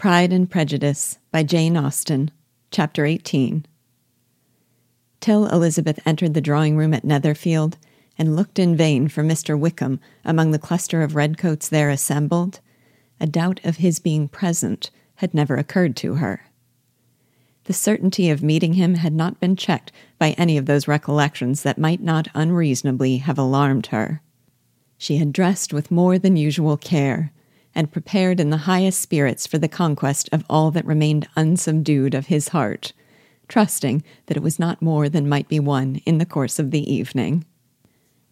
Pride and Prejudice by Jane Austen, Chapter 18. Till Elizabeth entered the drawing room at Netherfield and looked in vain for Mr. Wickham among the cluster of redcoats there assembled, a doubt of his being present had never occurred to her. The certainty of meeting him had not been checked by any of those recollections that might not unreasonably have alarmed her. She had dressed with more than usual care and prepared in the highest spirits for the conquest of all that remained unsubdued of his heart, trusting that it was not more than might be won in the course of the evening.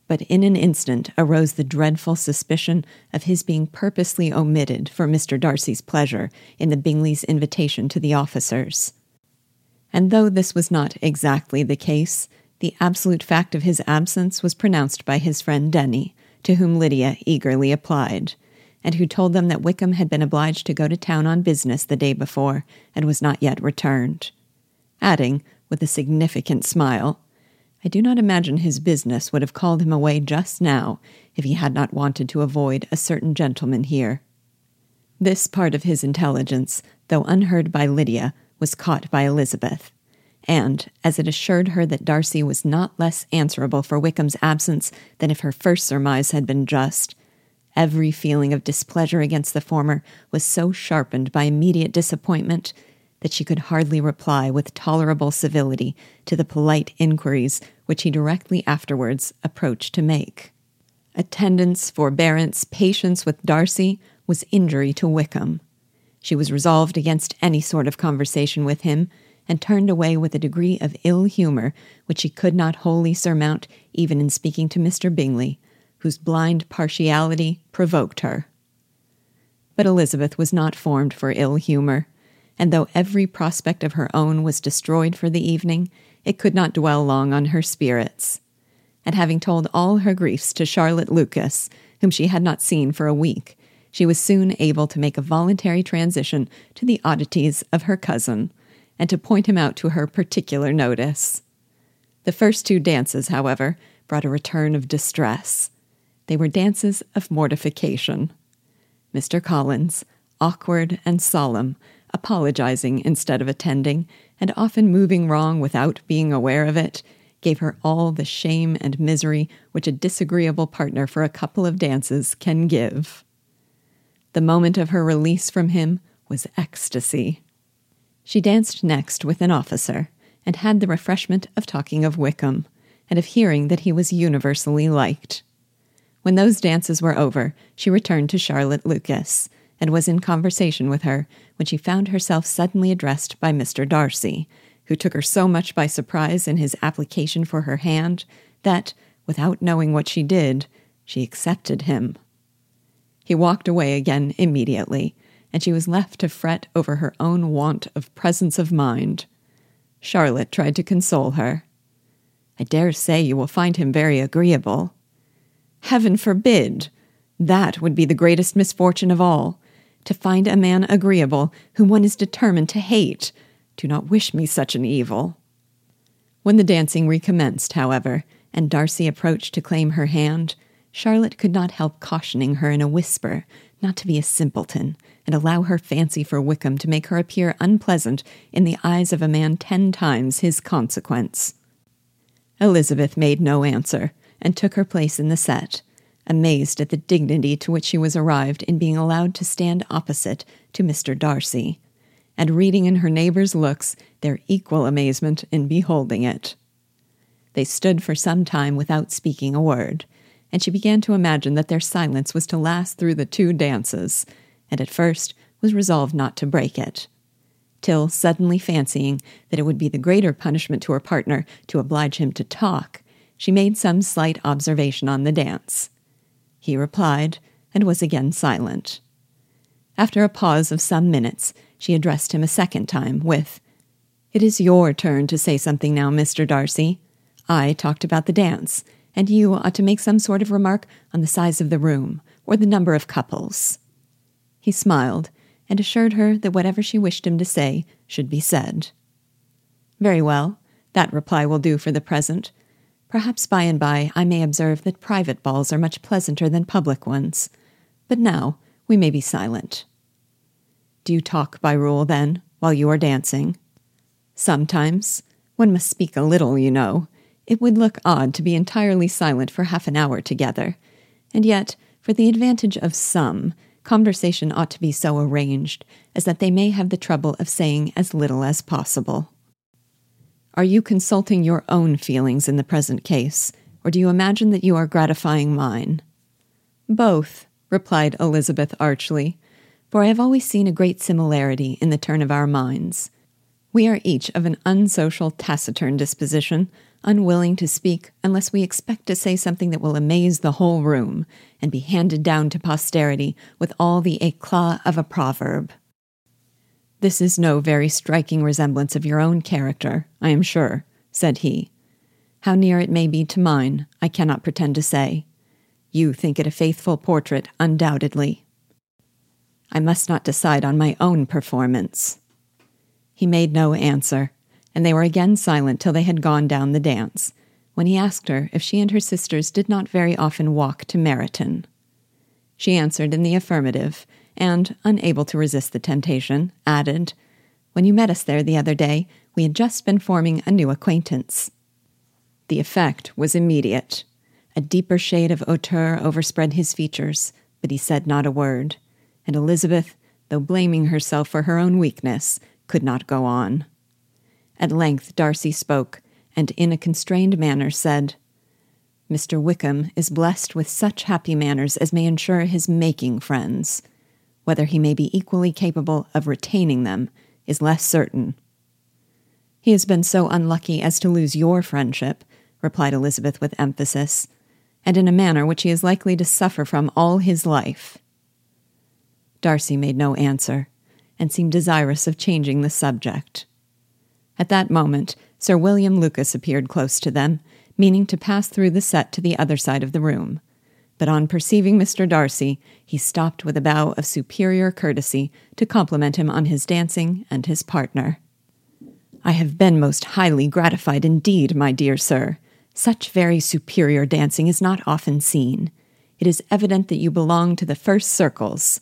But in an instant arose the dreadful suspicion of his being purposely omitted for Mr. Darcy's pleasure in the Bingleys' invitation to the officers. And though this was not exactly the case, the absolute fact of his absence was pronounced by his friend Denny, to whom Lydia eagerly applied and who told them that Wickham had been obliged to go to town on business the day before and was not yet returned. Adding, with a significant smile, I do not imagine his business would have called him away just now if he had not wanted to avoid a certain gentleman here. This part of his intelligence, though unheard by Lydia, was caught by Elizabeth, and, as it assured her that Darcy was not less answerable for Wickham's absence than if her first surmise had been just, Every feeling of displeasure against the former was so sharpened by immediate disappointment that she could hardly reply with tolerable civility to the polite inquiries which he directly afterwards approached to make. Attendance, forbearance, patience with Darcy was injury to Wickham. She was resolved against any sort of conversation with him, and turned away with a degree of ill humor which she could not wholly surmount even in speaking to Mr. Bingley, whose blind partiality provoked her. But Elizabeth was not formed for ill humor, and though every prospect of her own was destroyed for the evening, it could not dwell long on her spirits. And having told all her griefs to Charlotte Lucas, whom she had not seen for a week, she was soon able to make a voluntary transition to the oddities of her cousin, and to point him out to her particular notice. The first two dances, however, brought a return of distress. They were dances of mortification. Mr. Collins, awkward and solemn, apologizing instead of attending, and often moving wrong without being aware of it, gave her all the shame and misery which a disagreeable partner for a couple of dances can give. The moment of her release from him was ecstasy. She danced next with an officer, and had the refreshment of talking of Wickham, and of hearing that he was universally liked. When those dances were over, she returned to Charlotte Lucas, and was in conversation with her when she found herself suddenly addressed by Mr. Darcy, who took her so much by surprise in his application for her hand that, without knowing what she did, she accepted him. He walked away again immediately, and she was left to fret over her own want of presence of mind. Charlotte tried to console her. I dare say you will find him very agreeable. Heaven forbid! That would be the greatest misfortune of all. To find a man agreeable whom one is determined to hate. Do not wish me such an evil. When the dancing recommenced, however, and Darcy approached to claim her hand, Charlotte could not help cautioning her in a whisper not to be a simpleton and allow her fancy for Wickham to make her appear unpleasant in the eyes of a man ten times his consequence. Elizabeth made no answer, and took her place in the set, amazed at the dignity to which she was arrived in being allowed to stand opposite to Mr. Darcy, and reading in her neighbors' looks their equal amazement in beholding it. They stood for some time without speaking a word, and she began to imagine that their silence was to last through the two dances, and at first was resolved not to break it. Till, suddenly fancying that it would be the greater punishment to her partner to oblige him to talk, she made some slight observation on the dance. He replied, and was again silent. After a pause of some minutes, she addressed him a second time with, It is your turn to say something now, Mr. Darcy. I talked about the dance, and you ought to make some sort of remark on the size of the room, or the number of couples. He smiled, and assured her that whatever she wished him to say should be said. Very well, that reply will do for the present. Perhaps by and by I may observe that private balls are much pleasanter than public ones. But now we may be silent. Do you talk by rule, then, while you are dancing? Sometimes. One must speak a little, you know. It would look odd to be entirely silent for half an hour together. And yet, for the advantage of some, conversation ought to be so arranged as that they may have the trouble of saying as little as possible. Are you consulting your own feelings in the present case, or do you imagine that you are gratifying mine? Both, replied Elizabeth archly, for I have always seen a great similarity in the turn of our minds. We are each of an unsocial, taciturn disposition, unwilling to speak unless we expect to say something that will amaze the whole room and be handed down to posterity with all the eclat of a proverb. This is no very striking resemblance of your own character, I am sure, said he. How near it may be to mine, I cannot pretend to say. You think it a faithful portrait, undoubtedly. I must not decide on my own performance. He made no answer, and they were again silent till they had gone down the dance, when he asked her if she and her sisters did not very often walk to Meryton. She answered in the affirmative, and, unable to resist the temptation, added, When you met us there the other day, we had just been forming a new acquaintance. The effect was immediate. A deeper shade of hauteur overspread his features, but he said not a word, and Elizabeth, though blaming herself for her own weakness, could not go on. At length Darcy spoke, and in a constrained manner said, Mr. Wickham is blessed with such happy manners as may ensure his making friends. Whether he may be equally capable of retaining them is less certain. He has been so unlucky as to lose your friendship, replied Elizabeth with emphasis, and in a manner which he is likely to suffer from all his life. Darcy made no answer, and seemed desirous of changing the subject. At that moment, Sir William Lucas appeared close to them, meaning to pass through the set to the other side of the room. But on perceiving Mr. Darcy, he stopped with a bow of superior courtesy to compliment him on his dancing and his partner. I have been most highly gratified indeed, my dear sir. Such very superior dancing is not often seen. It is evident that you belong to the first circles.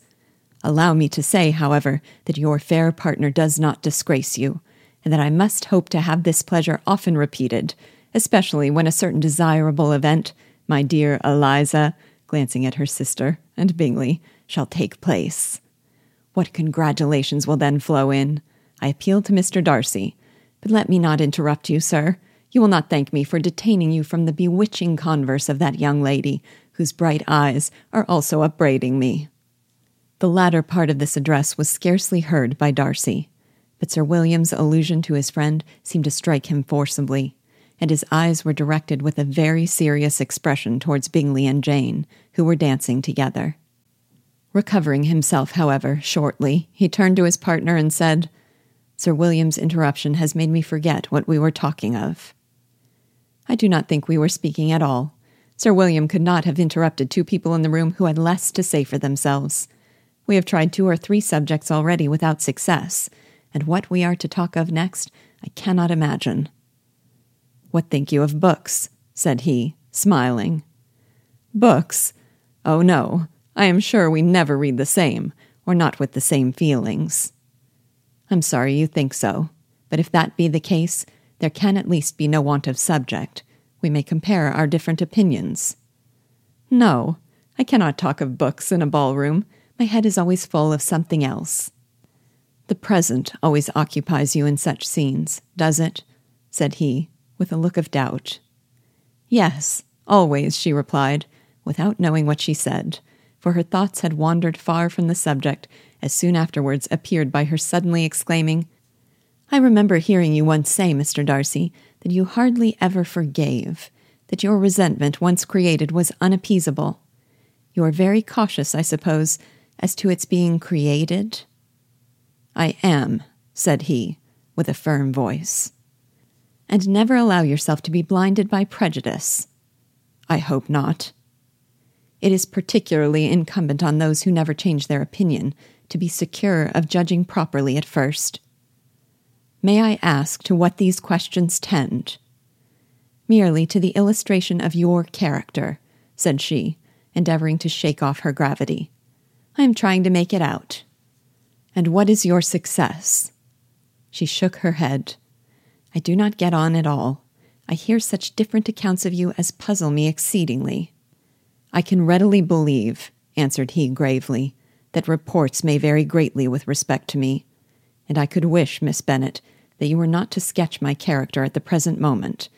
Allow me to say, however, that your fair partner does not disgrace you, and that I must hope to have this pleasure often repeated, especially when a certain desirable event, my dear Eliza, glancing at her sister, and Bingley, shall take place. What congratulations will then flow in! I appeal to Mr. Darcy. But let me not interrupt you, sir. You will not thank me for detaining you from the bewitching converse of that young lady, whose bright eyes are also upbraiding me. The latter part of this address was scarcely heard by Darcy but Sir William's allusion to his friend seemed to strike him forcibly, and his eyes were directed with a very serious expression towards Bingley and Jane, who were dancing together. Recovering himself, however, shortly, he turned to his partner and said, Sir William's interruption has made me forget what we were talking of. I do not think we were speaking at all. Sir William could not have interrupted two people in the room who had less to say for themselves. We have tried two or three subjects already without success, and what we are to talk of next, I cannot imagine. What think you of books? said he, smiling. Books? Oh, no, I am sure we never read the same, or not with the same feelings. I'm sorry you think so, but if that be the case, there can at least be no want of subject. We may compare our different opinions. No, I cannot talk of books in a ballroom. My head is always full of something else. The present always occupies you in such scenes, does it? said he, with a look of doubt. Yes, always, she replied, without knowing what she said, for her thoughts had wandered far from the subject as soon afterwards appeared by her suddenly exclaiming, I remember hearing you once say, Mr. Darcy, that you hardly ever forgave, that your resentment once created was unappeasable. You are very cautious, I suppose, as to its being created? I am, said he, with a firm voice. And never allow yourself to be blinded by prejudice. I hope not. It is particularly incumbent on those who never change their opinion to be secure of judging properly at first. May I ask to what these questions tend? Merely to the illustration of your character, said she, endeavoring to shake off her gravity. I am trying to make it out And what is your success? She shook her head. I do not get on at all. I hear such different accounts of you as puzzle me exceedingly. I can readily believe, answered he gravely, that reports may vary greatly with respect to me, and I could wish, Miss Bennet, that you were not to sketch my character at the present moment,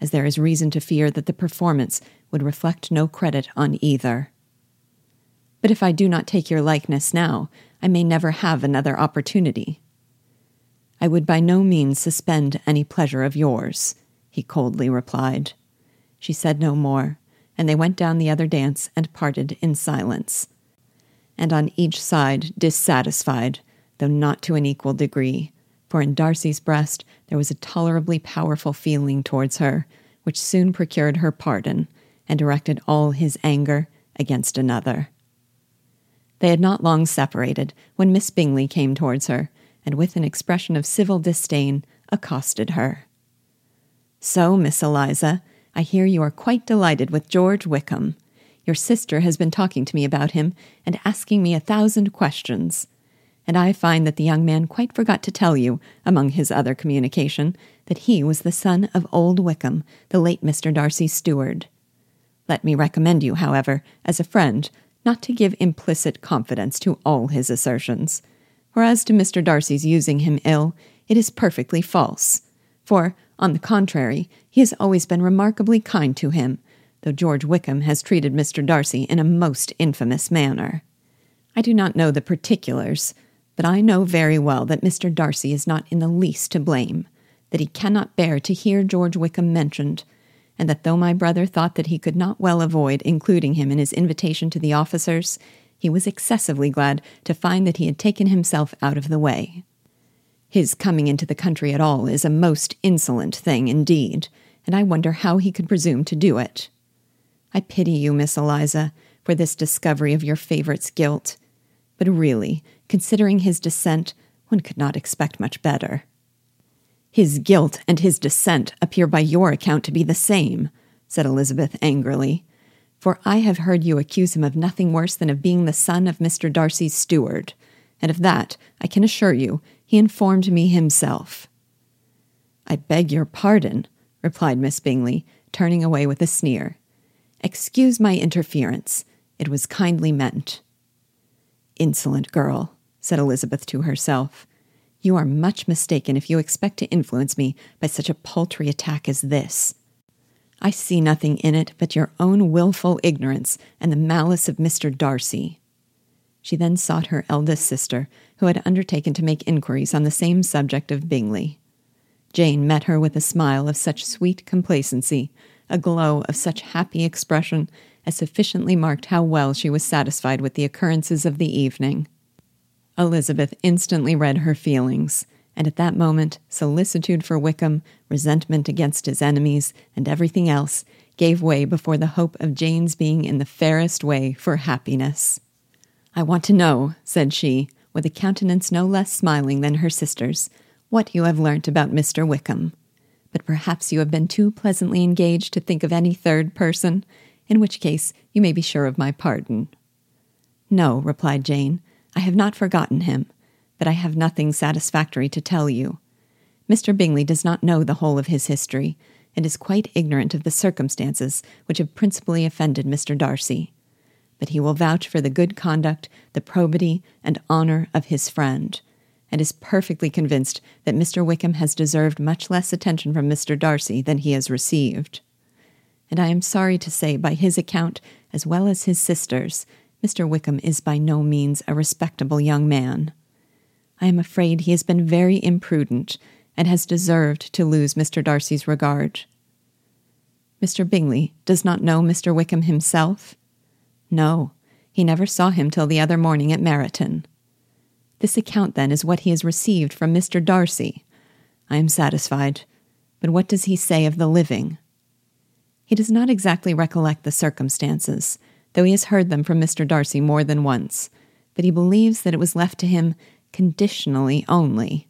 as there is reason to fear that the performance would reflect no credit on either. But if I do not take your likeness now, I may never have another opportunity. I would by no means suspend any pleasure of yours, he coldly replied. She said no more, and they went down the other dance and parted in silence. And on each side dissatisfied, though not to an equal degree, for in Darcy's breast there was a tolerably powerful feeling towards her, which soon procured her pardon and directed all his anger against another. They had not long separated when Miss Bingley came towards her, and with an expression of civil disdain accosted her. So, Miss Eliza, I hear you are quite delighted with George Wickham. Your sister has been talking to me about him and asking me a thousand questions and I find that the young man quite forgot to tell you, among his other communication, that he was the son of old Wickham, the late Mr. Darcy's steward. Let me recommend you, however, as a friend, not to give implicit confidence to all his assertions. For as to Mr. Darcy's using him ill, it is perfectly false. For, on the contrary, he has always been remarkably kind to him, though George Wickham has treated Mr. Darcy in a most infamous manner. I do not know the particulars, but I know very well that Mr. Darcy is not in the least to blame, that he cannot bear to hear George Wickham mentioned, and that though my brother thought that he could not well avoid including him in his invitation to the officers, he was excessively glad to find that he had taken himself out of the way. His coming into the country at all is a most insolent thing indeed, and I wonder how he could presume to do it. I pity you, Miss Eliza, for this discovery of your favorite's guilt. But really, Considering his descent, one could not expect much better. His guilt and his descent appear by your account to be the same, said Elizabeth angrily. For I have heard you accuse him of nothing worse than of being the son of Mr. Darcy's steward, and of that, I can assure you, he informed me himself. I beg your pardon, replied Miss Bingley, turning away with a sneer. Excuse my interference. It was kindly meant. Insolent girl, said Elizabeth to herself. You are much mistaken if you expect to influence me by such a paltry attack as this. I see nothing in it but your own wilful ignorance and the malice of Mr. Darcy. She then sought her eldest sister, who had undertaken to make inquiries on the same subject of Bingley. Jane met her with a smile of such sweet complacency, a glow of such happy expression, as sufficiently marked how well she was satisfied with the occurrences of the evening. Elizabeth instantly read her feelings, and at that moment, solicitude for Wickham, resentment against his enemies, and everything else gave way before the hope of Jane's being in the fairest way for happiness. I want to know, said she, with a countenance no less smiling than her sister's, what you have learnt about Mr. Wickham. But perhaps you have been too pleasantly engaged to think of any third person, in which case you may be sure of my pardon. No, replied Jane. I have not forgotten him, but I have nothing satisfactory to tell you. Mr. Bingley does not know the whole of his history, and is quite ignorant of the circumstances which have principally offended Mr. Darcy. But he will vouch for the good conduct, the probity, and honor of his friend, and is perfectly convinced that Mr. Wickham has deserved much less attention from Mr. Darcy than he has received. And I am sorry to say, by his account, as well as his sister's, Mr. Wickham is by no means a respectable young man. I am afraid he has been very imprudent and has deserved to lose Mr. Darcy's regard. Mr. Bingley does not know Mr. Wickham himself? No, he never saw him till the other morning at Meryton. This account, then, is what he has received from Mr. Darcy. I am satisfied. But what does he say of the living? He does not exactly recollect the circumstances, though he has heard them from Mr. Darcy more than once, but he believes that it was left to him conditionally only.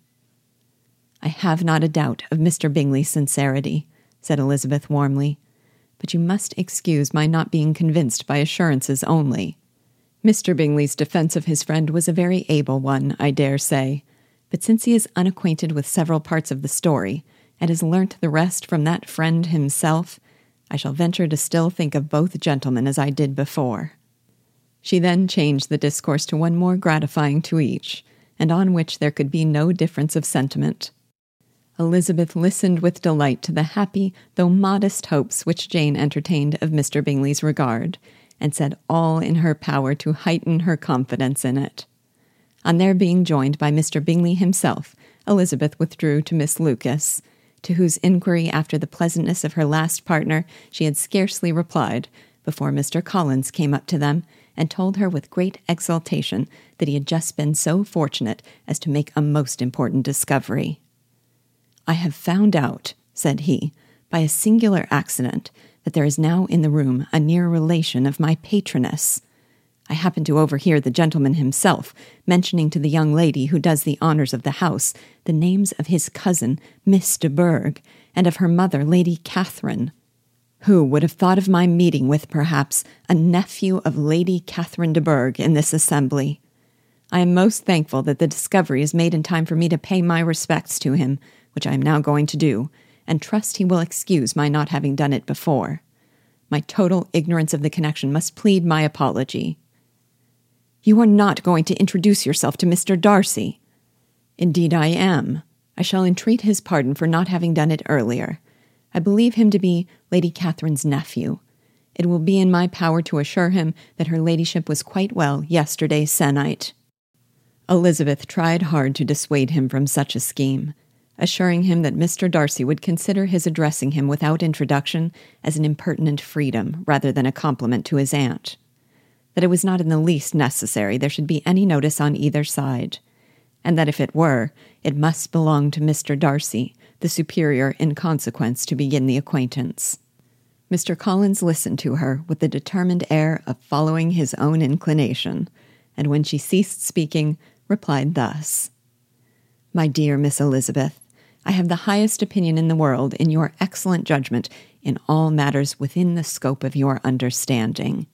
I have not a doubt of Mr. Bingley's sincerity, said Elizabeth warmly, but you must excuse my not being convinced by assurances only. Mr. Bingley's defense of his friend was a very able one, I dare say, but since he is unacquainted with several parts of the story, and has learnt the rest from that friend himself, I shall venture to still think of both gentlemen as I did before. She then changed the discourse to one more gratifying to each, and on which there could be no difference of sentiment. Elizabeth listened with delight to the happy, though modest hopes which Jane entertained of Mr. Bingley's regard, and said all in her power to heighten her confidence in it. On their being joined by Mr. Bingley himself, Elizabeth withdrew to Miss Lucas, to whose inquiry after the pleasantness of her last partner she had scarcely replied before Mr. Collins came up to them and told her with great exultation that he had just been so fortunate as to make a most important discovery. I have found out, said he, by a singular accident, that there is now in the room a near relation of my patroness. I happened to overhear the gentleman himself mentioning to the young lady who does the honors of the house the names of his cousin, Miss de Bourgh, and of her mother, Lady Catherine. Who would have thought of my meeting with, perhaps, a nephew of Lady Catherine de Bourgh in this assembly? I am most thankful that the discovery is made in time for me to pay my respects to him, which I am now going to do, and trust he will excuse my not having done it before. My total ignorance of the connection must plead my apology. You are not going to introduce yourself to Mr. Darcy. Indeed, I am. I shall entreat his pardon for not having done it earlier. I believe him to be Lady Catherine's nephew. It will be in my power to assure him that her ladyship was quite well yesterday se'nnight. Elizabeth tried hard to dissuade him from such a scheme, assuring him that Mr. Darcy would consider his addressing him without introduction as an impertinent freedom rather than a compliment to his aunt that it was not in the least necessary there should be any notice on either side, and that if it were, it must belong to Mr. Darcy, the superior in consequence, to begin the acquaintance. Mr. Collins listened to her with the determined air of following his own inclination, and when she ceased speaking, replied thus My dear Miss Elizabeth, I have the highest opinion in the world in your excellent judgment in all matters within the scope of your understanding.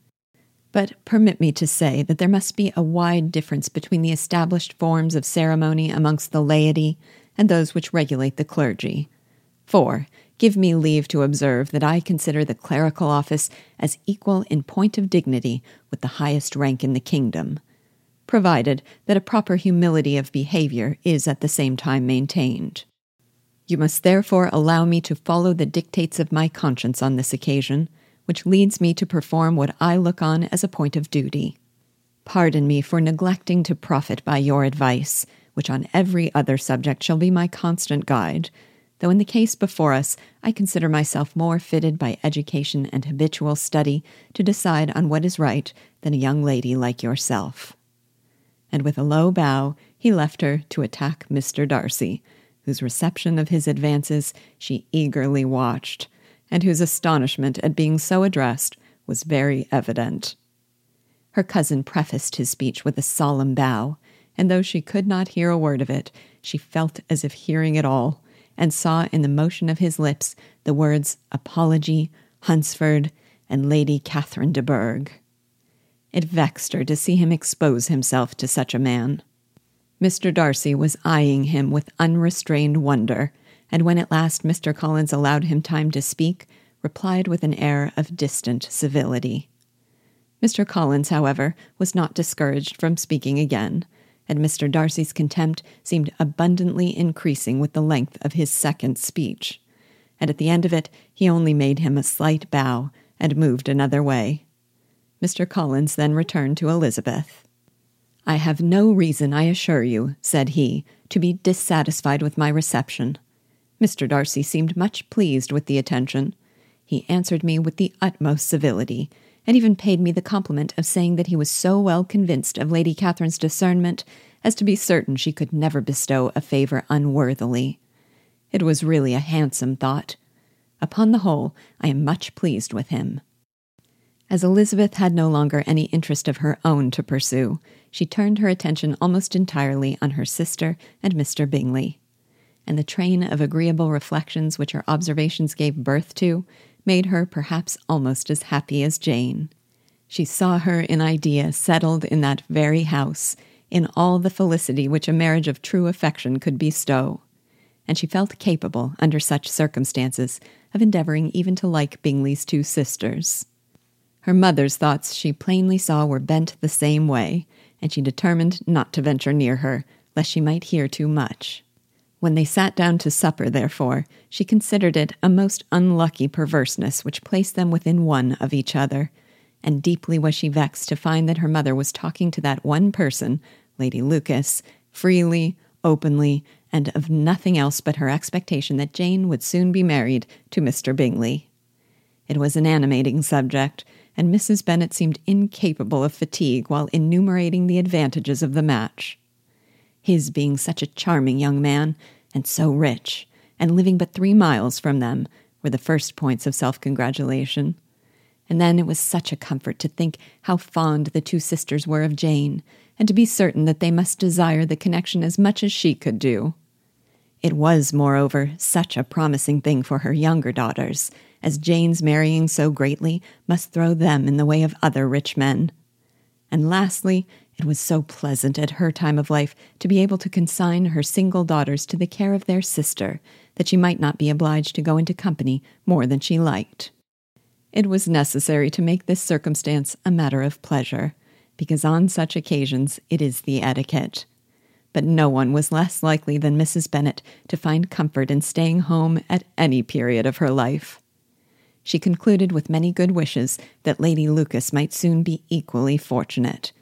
But permit me to say that there must be a wide difference between the established forms of ceremony amongst the laity and those which regulate the clergy. For. give me leave to observe that I consider the clerical office as equal in point of dignity with the highest rank in the kingdom, provided that a proper humility of behavior is at the same time maintained. You must therefore allow me to follow the dictates of my conscience on this occasion which leads me to perform what I look on as a point of duty. Pardon me for neglecting to profit by your advice, which on every other subject shall be my constant guide, though in the case before us I consider myself more fitted by education and habitual study to decide on what is right than a young lady like yourself. And with a low bow, he left her to attack Mr. Darcy, whose reception of his advances she eagerly watched and whose astonishment at being so addressed was very evident. Her cousin prefaced his speech with a solemn bow, and though she could not hear a word of it, she felt as if hearing it all, and saw in the motion of his lips the words apology, Hunsford, and Lady Catherine de Bourgh. It vexed her to see him expose himself to such a man. Mr. Darcy was eyeing him with unrestrained wonder and when at last Mr. Collins allowed him time to speak, replied with an air of distant civility. Mr. Collins, however, was not discouraged from speaking again, and Mr. Darcy's contempt seemed abundantly increasing with the length of his second speech, and at the end of it he only made him a slight bow and moved another way. Mr. Collins then returned to Elizabeth. I have no reason, I assure you, said he, to be dissatisfied with my reception. Mr. Darcy seemed much pleased with the attention. He answered me with the utmost civility, and even paid me the compliment of saying that he was so well convinced of Lady Catherine's discernment as to be certain she could never bestow a favor unworthily. It was really a handsome thought. Upon the whole, I am much pleased with him. As Elizabeth had no longer any interest of her own to pursue, she turned her attention almost entirely on her sister and Mr. Bingley and the train of agreeable reflections which her observations gave birth to made her perhaps almost as happy as Jane. She saw her in idea settled in that very house, in all the felicity which a marriage of true affection could bestow. And she felt capable, under such circumstances, of endeavoring even to like Bingley's two sisters. Her mother's thoughts she plainly saw were bent the same way, and she determined not to venture near her, lest she might hear too much. When they sat down to supper, therefore, she considered it a most unlucky perverseness which placed them within one of each other, and deeply was she vexed to find that her mother was talking to that one person, Lady Lucas, freely, openly, and of nothing else but her expectation that Jane would soon be married to Mr. Bingley. It was an animating subject, and Mrs. Bennet seemed incapable of fatigue while enumerating the advantages of the match. His being such a charming young man, and so rich, and living but three miles from them, were the first points of self congratulation. And then it was such a comfort to think how fond the two sisters were of Jane, and to be certain that they must desire the connection as much as she could do. It was, moreover, such a promising thing for her younger daughters, as Jane's marrying so greatly must throw them in the way of other rich men. And lastly, it was so pleasant at her time of life to be able to consign her single daughters to the care of their sister, that she might not be obliged to go into company more than she liked. It was necessary to make this circumstance a matter of pleasure, because on such occasions it is the etiquette. But no one was less likely than Mrs. Bennet to find comfort in staying home at any period of her life she concluded with many good wishes that Lady Lucas might soon be equally fortunate,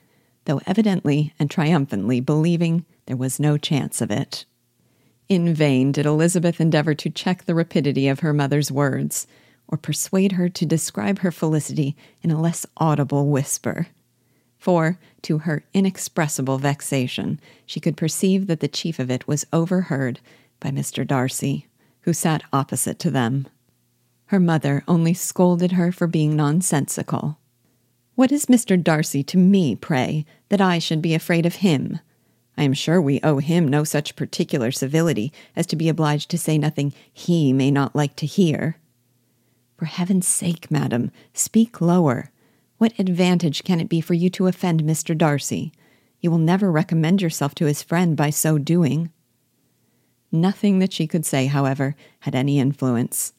though evidently and triumphantly believing there was no chance of it. In vain did Elizabeth endeavor to check the rapidity of her mother's words, or persuade her to describe her felicity in a less audible whisper. For, to her inexpressible vexation, she could perceive that the chief of it was overheard by Mr. Darcy, who sat opposite to them. Her mother only scolded her for being nonsensical. What is Mr. Darcy to me, pray, that I should be afraid of him? I am sure we owe him no such particular civility as to be obliged to say nothing he may not like to hear. For heaven's sake, madam, speak lower. What advantage can it be for you to offend Mr. Darcy? You will never recommend yourself to his friend by so doing. Nothing that she could say, however, had any influence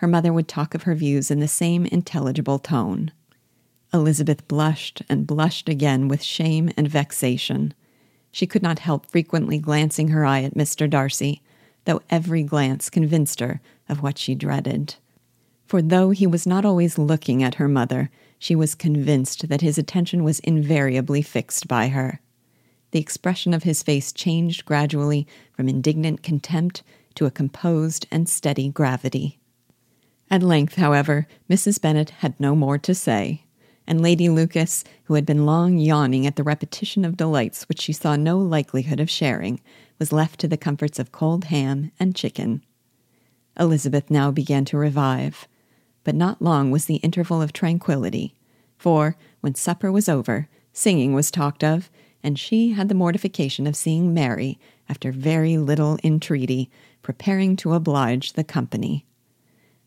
her mother would talk of her views in the same intelligible tone. Elizabeth blushed and blushed again with shame and vexation. She could not help frequently glancing her eye at Mr. Darcy, though every glance convinced her of what she dreaded. For though he was not always looking at her mother, she was convinced that his attention was invariably fixed by her. The expression of his face changed gradually from indignant contempt to a composed and steady gravity. At length, however, Mrs. Bennet had no more to say, and Lady Lucas, who had been long yawning at the repetition of delights which she saw no likelihood of sharing, was left to the comforts of cold ham and chicken. Elizabeth now began to revive, but not long was the interval of tranquillity, for, when supper was over, singing was talked of, and she had the mortification of seeing Mary, after very little entreaty, preparing to oblige the company.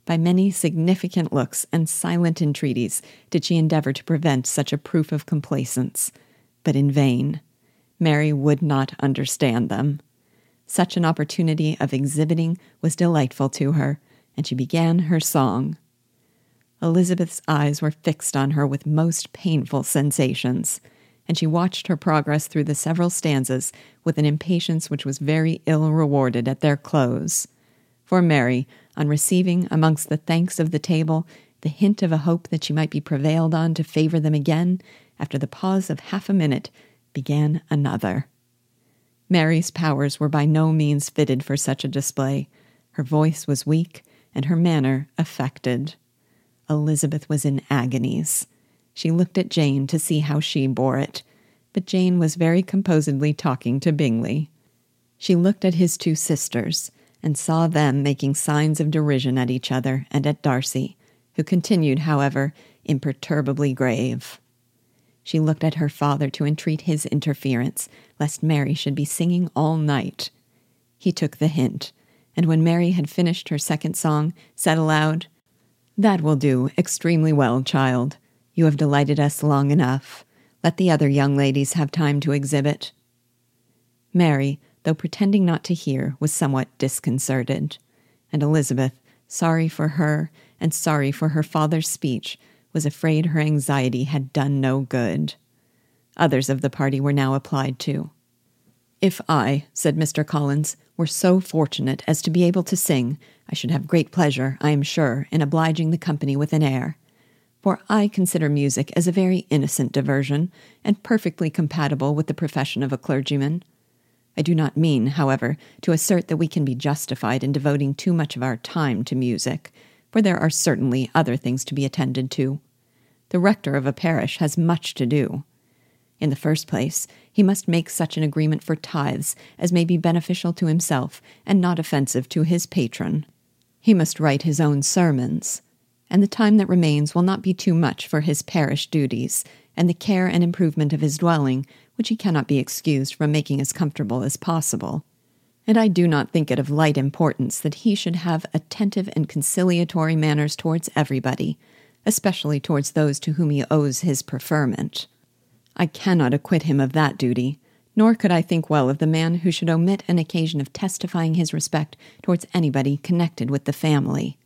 By many significant looks and silent entreaties did she endeavor to prevent such a proof of complaisance, but in vain. Mary would not understand them. Such an opportunity of exhibiting was delightful to her, and she began her song. Elizabeth's eyes were fixed on her with most painful sensations, and she watched her progress through the several stanzas with an impatience which was very ill rewarded at their close. For Mary, on receiving amongst the thanks of the table the hint of a hope that she might be prevailed on to favor them again, after the pause of half a minute, began another. Mary's powers were by no means fitted for such a display. Her voice was weak, and her manner affected. Elizabeth was in agonies. She looked at Jane to see how she bore it, but Jane was very composedly talking to Bingley. She looked at his two sisters and saw them making signs of derision at each other and at Darcy, who continued, however, imperturbably grave. She looked at her father to entreat his interference, lest Mary should be singing all night. He took the hint, and when Mary had finished her second song, said aloud, That will do extremely well, child. You have delighted us long enough. Let the other young ladies have time to exhibit. Mary, though pretending not to hear, was somewhat disconcerted, and Elizabeth, sorry for her and sorry for her father's speech, was afraid her anxiety had done no good. Others of the party were now applied to. If I, said Mr. Collins, were so fortunate as to be able to sing, I should have great pleasure, I am sure, in obliging the company with an air. For I consider music as a very innocent diversion, and perfectly compatible with the profession of a clergyman. I do not mean, however, to assert that we can be justified in devoting too much of our time to music, for there are certainly other things to be attended to. The rector of a parish has much to do. In the first place, he must make such an agreement for tithes as may be beneficial to himself and not offensive to his patron. He must write his own sermons, and the time that remains will not be too much for his parish duties and the care and improvement of his dwelling, which he cannot be excused from making as comfortable as possible. And I do not think it of light importance that he should have attentive and conciliatory manners towards everybody, especially towards those to whom he owes his preferment. I cannot acquit him of that duty, nor could I think well of the man who should omit an occasion of testifying his respect towards anybody connected with the family.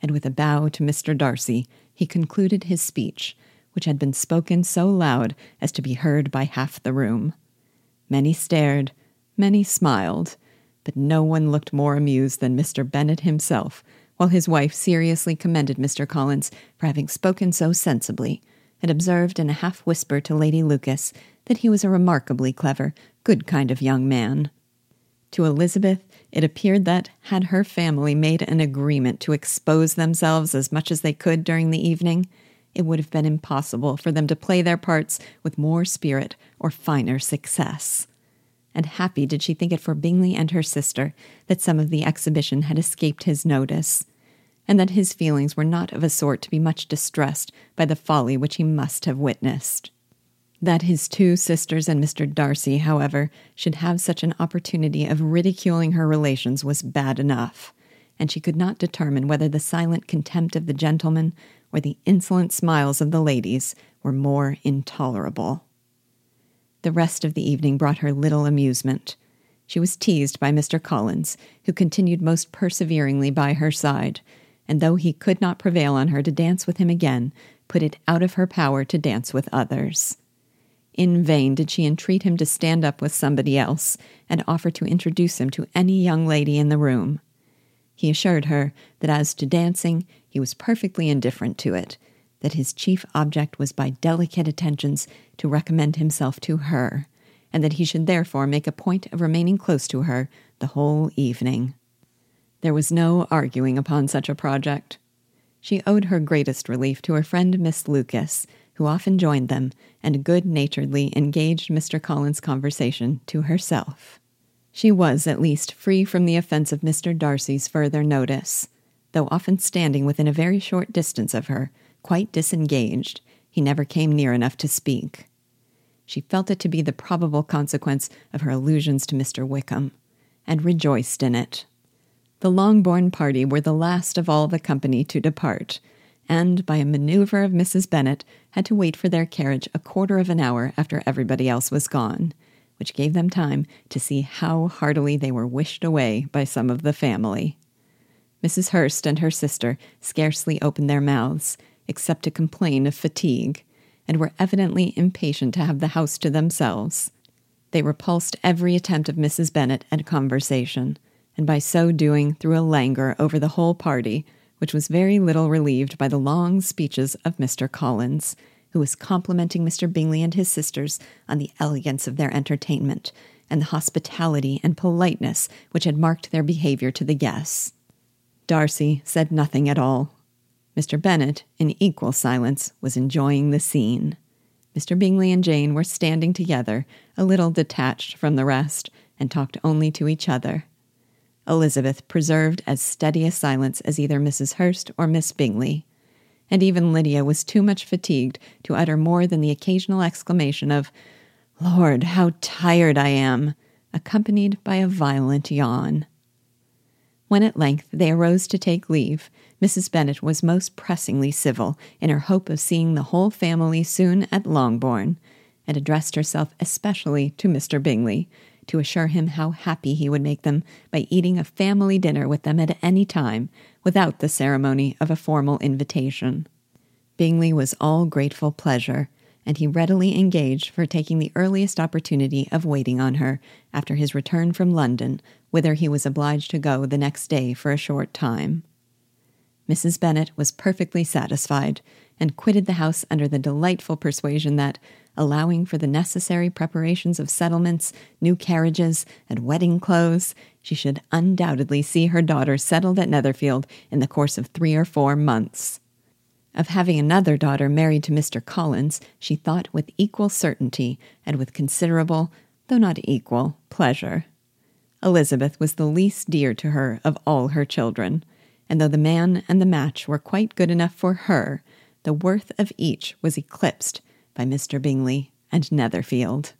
And with a bow to Mr. Darcy, he concluded his speech, which had been spoken so loud as to be heard by half the room. Many stared, many smiled, but no one looked more amused than Mr. Bennet himself, while his wife seriously commended Mr. Collins for having spoken so sensibly and observed in a half whisper to Lady Lucas that he was a remarkably clever, good kind of young man. To Elizabeth, it appeared that, had her family made an agreement to expose themselves as much as they could during the evening, it would have been impossible for them to play their parts with more spirit or finer success. And happy did she think it for Bingley and her sister that some of the exhibition had escaped his notice and that his feelings were not of a sort to be much distressed by the folly which he must have witnessed. That his two sisters and Mr. Darcy, however, should have such an opportunity of ridiculing her relations was bad enough, and she could not determine whether the silent contempt of the gentlemen or the insolent smiles of the ladies were more intolerable. The rest of the evening brought her little amusement. She was teased by Mr. Collins, who continued most perseveringly by her side, and though he could not prevail on her to dance with him again, put it out of her power to dance with others. In vain did she entreat him to stand up with somebody else and offer to introduce him to any young lady in the room. He assured her that as to dancing, he was perfectly indifferent to it, that his chief object was by delicate attentions to recommend himself to her, and that he should therefore make a point of remaining close to her the whole evening. There was no arguing upon such a project. She owed her greatest relief to her friend Miss Lucas, who often joined them and good naturedly engaged Mr. Collins' conversation to herself. She was, at least, free from the offense of Mr. Darcy's further notice, though often standing within a very short distance of her, quite disengaged, he never came near enough to speak. She felt it to be the probable consequence of her allusions to Mr. Wickham, and rejoiced in it. The Longbourn party were the last of all the company to depart, and, by a maneuver of Mrs. Bennet, had to wait for their carriage a quarter of an hour after everybody else was gone, which gave them time to see how heartily they were wished away by some of the family. Mrs. Hurst and her sister scarcely opened their mouths, except to complain of fatigue, and were evidently impatient to have the house to themselves. They repulsed every attempt of Mrs. Bennet at conversation and by so doing threw a languor over the whole party, which was very little relieved by the long speeches of Mr. Collins, who was complimenting Mr. Bingley and his sisters on the elegance of their entertainment and the hospitality and politeness which had marked their behavior to the guests. Darcy said nothing at all. Mr. Bennet, in equal silence, was enjoying the scene. Mr. Bingley and Jane were standing together, a little detached from the rest, and talked only to each other. Elizabeth preserved as steady a silence as either Mrs. Hurst or Miss Bingley, and even Lydia was too much fatigued to utter more than the occasional exclamation of, Lord, how tired I am, accompanied by a violent yawn. When at length they arose to take leave, Mrs. Bennet was most pressingly civil in her hope of seeing the whole family soon at Longbourn, and addressed herself especially to Mr. Bingley, to assure him how happy he would make them by eating a family dinner with them at any time, without the ceremony of a formal invitation. Bingley was all grateful pleasure, and he readily engaged for taking the earliest opportunity of waiting on her after his return from London, whither he was obliged to go the next day for a short time. Mrs. Bennet was perfectly satisfied, and quitted the house under the delightful persuasion that, allowing for the necessary preparations of settlements, new carriages, and wedding clothes, she should undoubtedly see her daughter settled at Netherfield in the course of three or four months. Of having another daughter married to Mr. Collins, she thought with equal certainty and with considerable, though not equal, pleasure. Elizabeth was the least dear to her of all her children, and though the man and the match were quite good enough for her, the worth of each was eclipsed by Mr. Bingley and Netherfield.